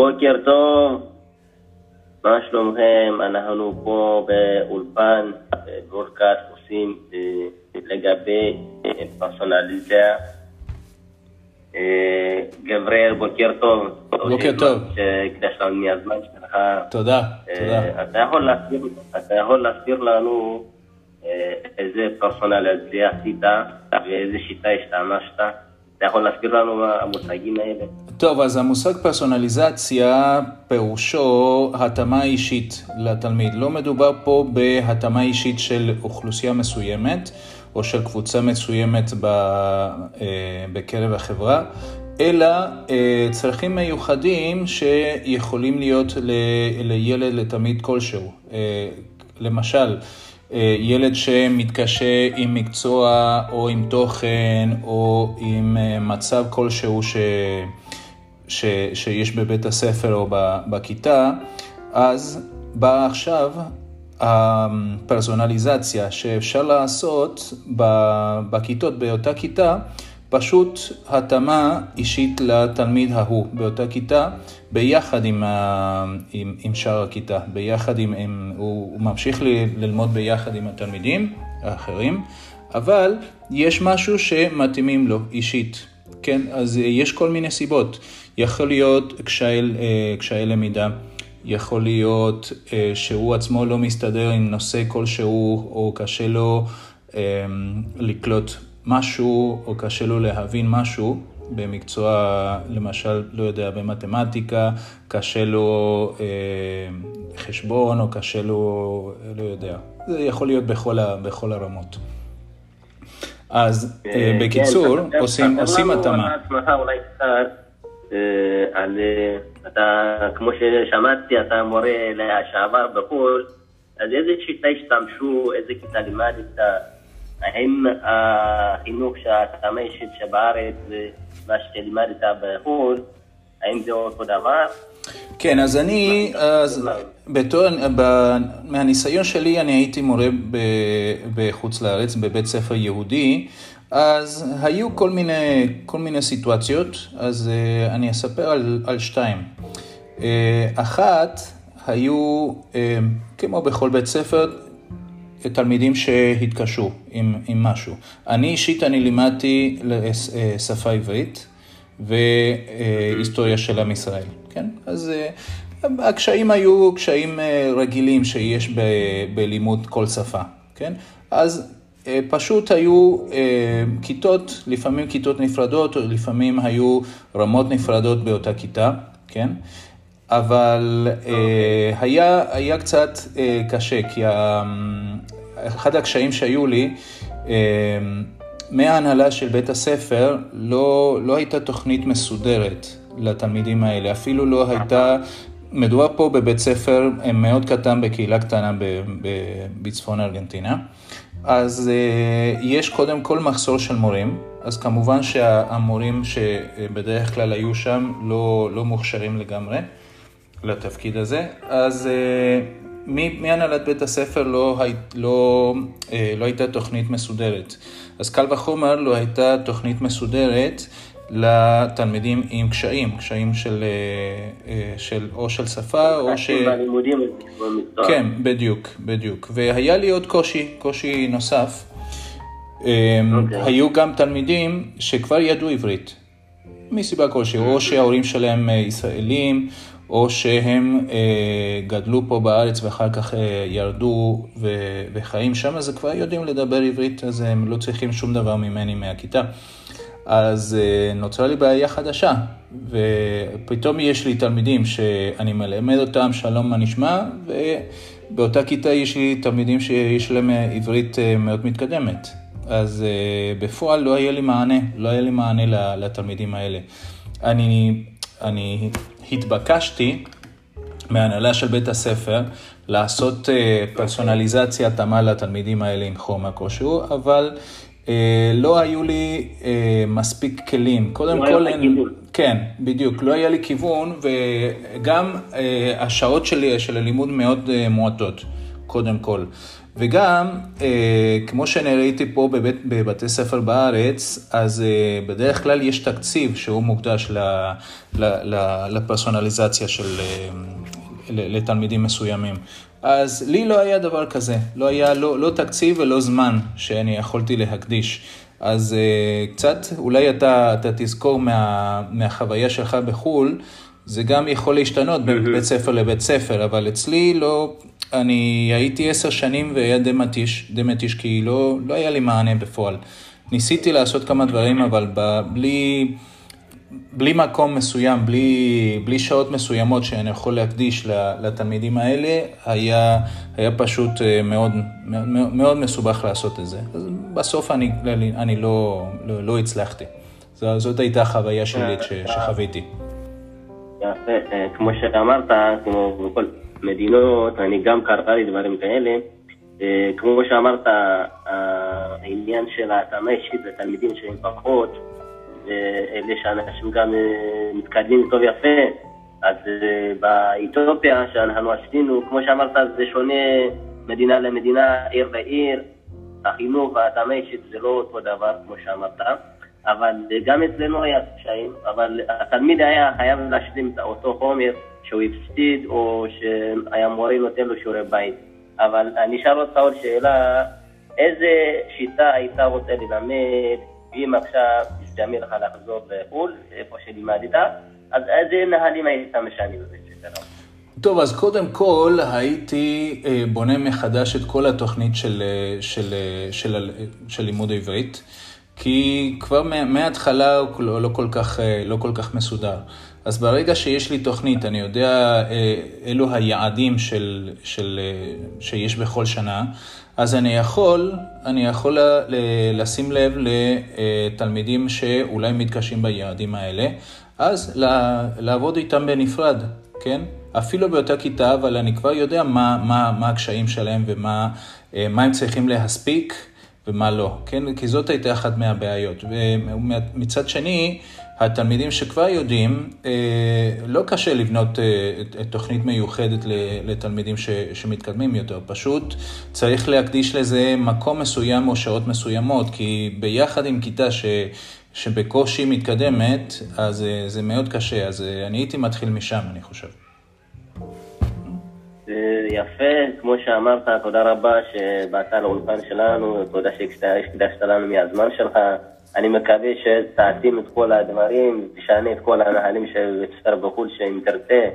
בוקר טוב, מה שלומכם? אנחנו פה באולפן, בברודקאסט, עושים אה, לגבי אה, פרסונליזציה. אה, גבריאל, בוקר טוב. בוקר טוב. שהקדש לנו מהזמן שלך. תודה, תודה. אתה יכול להסביר- לנו איזה פרסונליזציה עשית ואיזה שיטה השתמשת? אתה יכול להסביר לנו מה המושגים האלה? טוב, אז המושג פרסונליזציה פירושו התאמה אישית לתלמיד. לא מדובר פה בהתאמה אישית של אוכלוסייה מסוימת או של קבוצה מסוימת אה, בקרב החברה, אלא אה, צרכים מיוחדים שיכולים להיות לילד, לתלמיד כלשהו. אה, למשל, ילד שמתקשה עם מקצוע או עם תוכן או עם מצב כלשהו ש, ש, שיש בבית הספר או בכיתה, אז באה עכשיו הפרסונליזציה שאפשר לעשות בכיתות באותה כיתה, פשוט התאמה אישית לתלמיד ההוא באותה כיתה, ביחד עם, ה, עם, עם שאר הכיתה, ביחד עם, עם הוא, הוא ממשיך ל- ללמוד ביחד עם התלמידים האחרים, אבל יש משהו שמתאימים לו אישית, כן? אז אה, יש כל מיני סיבות. יכול להיות קשיי, אה, קשיי למידה, יכול להיות אה, שהוא עצמו לא מסתדר עם נושא כלשהו, או קשה לו אה, לקלוט משהו, או קשה לו להבין משהו במקצוע, למשל, לא יודע, במתמטיקה, קשה לו אה, חשבון, או קשה לו, לא יודע. זה יכול להיות בכל, ה, בכל הרמות. אז אה, בקיצור, כן, עושים, ספר עושים התאמה. על אה, על, אה, אתה, כמו ששמעתי, אתה מורה לשעבר בחו"ל, אז איזה שיטה השתמשו, איזה כיתה לימדת, האם החינוך שהתאמה אישית שבארץ ומה שלימדת בחו"ל, האם זה אותו דבר? כן, אז אני, אז בתור, ב- מהניסיון שלי, אני הייתי מורה ב- בחוץ לארץ, בבית ספר יהודי, אז היו כל מיני, כל מיני סיטואציות, אז אה, אני אספר על, על שתיים. אה, אחת, היו, אה, כמו בכל בית ספר, תלמידים שהתקשו עם, עם משהו. אני אישית, אני לימדתי אה, שפה עברית והיסטוריה של עם ישראל, כן? אז אה, הקשיים היו קשיים אה, רגילים שיש ב, בלימוד כל שפה, כן? אז אה, פשוט היו כיתות, לפעמים כיתות נפרדות, או לפעמים היו רמות נפרדות באותה כיתה, כן? אבל אה, היה, היה קצת קשה, כי ה, אחד הקשיים שהיו לי, מההנהלה של בית הספר לא, לא הייתה תוכנית מסודרת לתלמידים האלה, אפילו לא הייתה, מדובר פה בבית ספר מאוד קטן בקהילה קטנה ב, ב, בצפון ארגנטינה, אז אה, יש קודם כל מחסור של מורים, אז כמובן שהמורים שבדרך כלל היו שם לא, לא מוכשרים לגמרי. לתפקיד הזה, אז אה, מהנהלת בית הספר לא, הי, לא, אה, לא הייתה תוכנית מסודרת. אז קל וחומר לא הייתה תוכנית מסודרת לתלמידים עם קשיים, קשיים של, אה, אה, של או של שפה או ש... בלימודים במקצוע. כן, בדיוק, בדיוק. והיה לי עוד קושי, קושי נוסף. אמ, אוקיי. היו גם תלמידים שכבר ידעו עברית, מסיבה כלשהי, או שההורים שלהם ישראלים, או שהם אה, גדלו פה בארץ ואחר כך אה, ירדו ו- וחיים שם, אז כבר יודעים לדבר עברית, אז הם לא צריכים שום דבר ממני מהכיתה. אז אה, נוצרה לי בעיה חדשה, ופתאום יש לי תלמידים שאני מלמד אותם שלום מה נשמע, ובאותה כיתה יש לי תלמידים שיש להם אה, עברית אה, מאוד מתקדמת. אז אה, בפועל לא היה לי מענה, לא היה לי מענה לתלמידים האלה. אני, אני התבקשתי מהנהלה של בית הספר לעשות אה, פרסונליזציה התאמה לתלמידים האלה עם חומר כלשהו, אבל אה, לא היו לי אה, מספיק כלים. קודם לא כל, אין-. כן, בדיוק, לא היה לי כיוון, וגם אה, השעות שלי של הלימוד מאוד אה, מועטות, קודם כל. וגם, אה, כמו שאני ראיתי פה בבית, בבתי ספר בארץ, אז אה, בדרך כלל יש תקציב שהוא מוקדש ל, ל, ל, לפרסונליזציה של, אה, לתלמידים מסוימים. אז לי לא היה דבר כזה, לא היה לא, לא תקציב ולא זמן שאני יכולתי להקדיש. אז uh, קצת, אולי אתה, אתה תזכור מה, מהחוויה שלך בחו"ל, זה גם יכול להשתנות בין בית ספר לבית ספר, אבל אצלי לא, אני הייתי עשר שנים והיה די מתיש, די מתיש כי לא, לא היה לי מענה בפועל. ניסיתי לעשות כמה דברים, אבל בלי, בלי מקום מסוים, בלי, בלי שעות מסוימות שאני יכול להקדיש לתלמידים האלה, היה, היה פשוט אה, מאוד, מאוד, מאוד מסובך לעשות את זה. אז בסוף אני, אני לא, לא, לא הצלחתי. זאת הייתה החוויה שלי שחוויתי. יפה, אה, כמו שאמרת, כמו בכל מדינות, אני גם קראה לי דברים כאלה. אה, כמו שאמרת, העניין של ההתאמה אישית לתלמידים שהם פחות, ואלה שאנשים גם אה, מתקדמים טוב יפה, אז באתיופיה שאנחנו עשינו, כמו שאמרת, זה שונה מדינה למדינה, עיר לעיר, החינוך וההתאמה אישית זה לא אותו דבר, כמו שאמרת. אבל גם אצלנו היה קשיים, אבל התלמיד היה חייב להשלים את אותו חומר שהוא הפסיד או שהיה מורה נותן לו שיעורי בית. אבל אני אשאל אותך עוד שאלה, איזה שיטה היית רוצה ללמד, אם עכשיו יזדמי לך לחזור לחו"ל, איפה שלימדת, אז איזה נהלים היית משנה ספר? טוב, אז קודם כל הייתי אה, בונה מחדש את כל התוכנית של, אה, של, אה, של, של, של לימוד עברית. כי כבר מההתחלה הוא לא, כל כך, אה, לא כל כך מסודר. אז ברגע שיש לי תוכנית, אני יודע אה, אילו היעדים של, של, אה, שיש בכל שנה, אז אני יכול, אני יכול לשים לב לתלמידים שאולי מתקשים ביעדים האלה, אז לעבוד איתם בנפרד, כן? אפילו באותה כיתה, אבל אני כבר יודע מה, מה, מה הקשיים שלהם ומה הם צריכים להספיק. ומה לא, כן? כי זאת הייתה אחת מהבעיות. ומצד שני, התלמידים שכבר יודעים, אה, לא קשה לבנות אה, תוכנית מיוחדת לתלמידים שמתקדמים יותר, פשוט צריך להקדיש לזה מקום מסוים או שעות מסוימות, כי ביחד עם כיתה ש... שבקושי מתקדמת, אז אה, זה מאוד קשה, אז אני הייתי מתחיל משם, אני חושב. יפה, כמו שאמרת, תודה רבה שבאת לאולפן שלנו, תודה שהקדשת לנו מהזמן שלך. אני מקווה שתעצים את כל הדברים, תשנה את כל הנהלים של ספר בחו"ל שאם תרצה.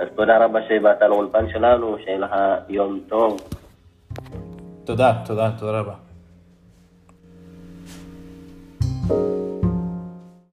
אז תודה רבה שבאת לאולפן שלנו, שיהיה לך יום טוב. תודה, תודה, תודה רבה.